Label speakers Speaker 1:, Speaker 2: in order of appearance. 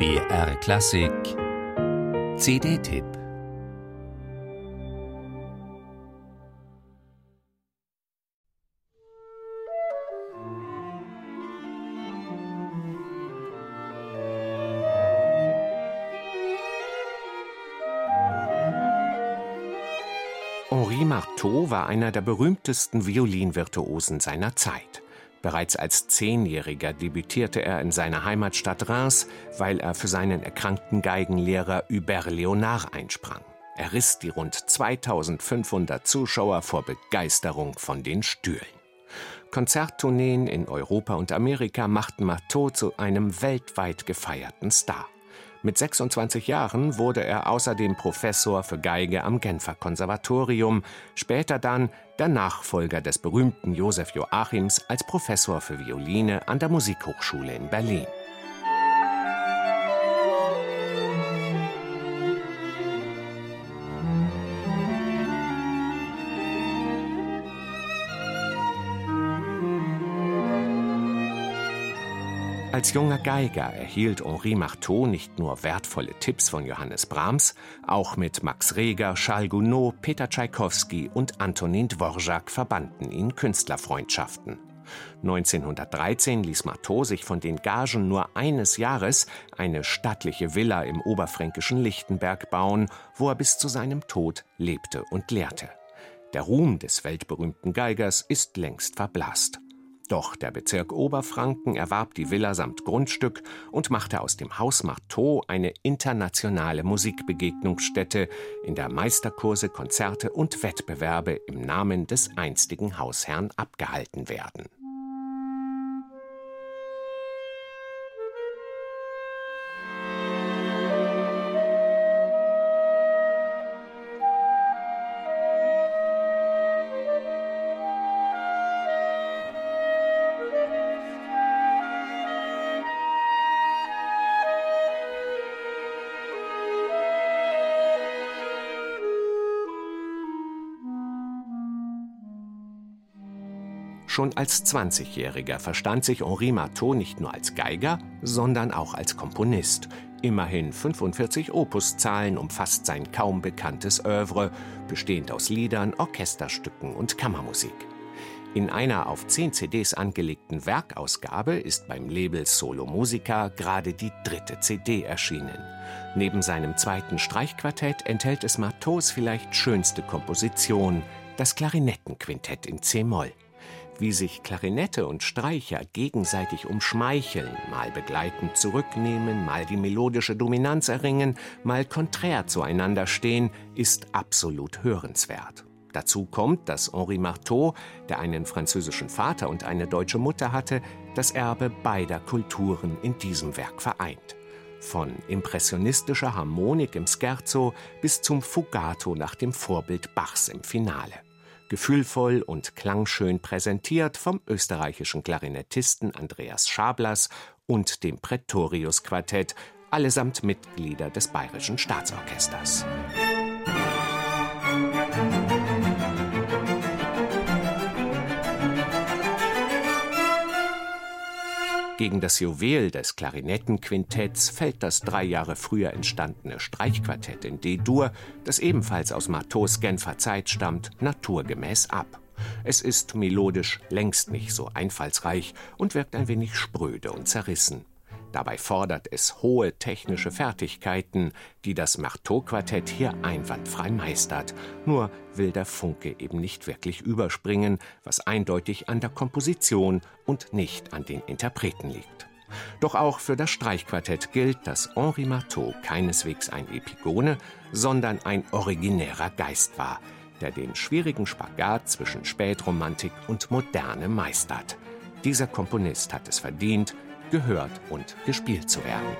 Speaker 1: BR Klassik CD-Tipp
Speaker 2: Henri Marteau war einer der berühmtesten Violinvirtuosen seiner Zeit. Bereits als Zehnjähriger debütierte er in seiner Heimatstadt Reims, weil er für seinen erkrankten Geigenlehrer Hubert Léonard einsprang. Er riss die rund 2500 Zuschauer vor Begeisterung von den Stühlen. Konzerttourneen in Europa und Amerika machten Marteau zu einem weltweit gefeierten Star. Mit 26 Jahren wurde er außerdem Professor für Geige am Genfer Konservatorium, später dann der Nachfolger des berühmten Josef Joachims als Professor für Violine an der Musikhochschule in Berlin. Als junger Geiger erhielt Henri Marteau nicht nur wertvolle Tipps von Johannes Brahms, auch mit Max Reger, Charles Gounod, Peter Tschaikowski und Antonin Dvorak verbanden ihn Künstlerfreundschaften. 1913 ließ Marteau sich von den Gagen nur eines Jahres eine stattliche Villa im oberfränkischen Lichtenberg bauen, wo er bis zu seinem Tod lebte und lehrte. Der Ruhm des weltberühmten Geigers ist längst verblasst. Doch der Bezirk Oberfranken erwarb die Villa samt Grundstück und machte aus dem Haus Marteau eine internationale Musikbegegnungsstätte, in der Meisterkurse, Konzerte und Wettbewerbe im Namen des einstigen Hausherrn abgehalten werden. Schon als 20-Jähriger verstand sich Henri Marteau nicht nur als Geiger, sondern auch als Komponist. Immerhin 45 Opuszahlen umfasst sein kaum bekanntes Œuvre, bestehend aus Liedern, Orchesterstücken und Kammermusik. In einer auf 10 CDs angelegten Werkausgabe ist beim Label Solo Musica gerade die dritte CD erschienen. Neben seinem zweiten Streichquartett enthält es Marteaus vielleicht schönste Komposition, das Klarinettenquintett in C-Moll wie sich Klarinette und Streicher gegenseitig umschmeicheln, mal begleitend zurücknehmen, mal die melodische Dominanz erringen, mal konträr zueinander stehen, ist absolut hörenswert. Dazu kommt, dass Henri Marteau, der einen französischen Vater und eine deutsche Mutter hatte, das Erbe beider Kulturen in diesem Werk vereint. Von impressionistischer Harmonik im Scherzo bis zum Fugato nach dem Vorbild Bachs im Finale gefühlvoll und klangschön präsentiert vom österreichischen Klarinettisten Andreas Schablas und dem Pretorius Quartett, allesamt Mitglieder des Bayerischen Staatsorchesters. Gegen das Juwel des Klarinettenquintetts fällt das drei Jahre früher entstandene Streichquartett in D-Dur, das ebenfalls aus Marteaus Genfer Zeit stammt, naturgemäß ab. Es ist melodisch längst nicht so einfallsreich und wirkt ein wenig spröde und zerrissen. Dabei fordert es hohe technische Fertigkeiten, die das Marteau-Quartett hier einwandfrei meistert. Nur will der Funke eben nicht wirklich überspringen, was eindeutig an der Komposition und nicht an den Interpreten liegt. Doch auch für das Streichquartett gilt, dass Henri Marteau keineswegs ein Epigone, sondern ein originärer Geist war, der den schwierigen Spagat zwischen Spätromantik und Moderne meistert. Dieser Komponist hat es verdient, gehört und gespielt zu werden.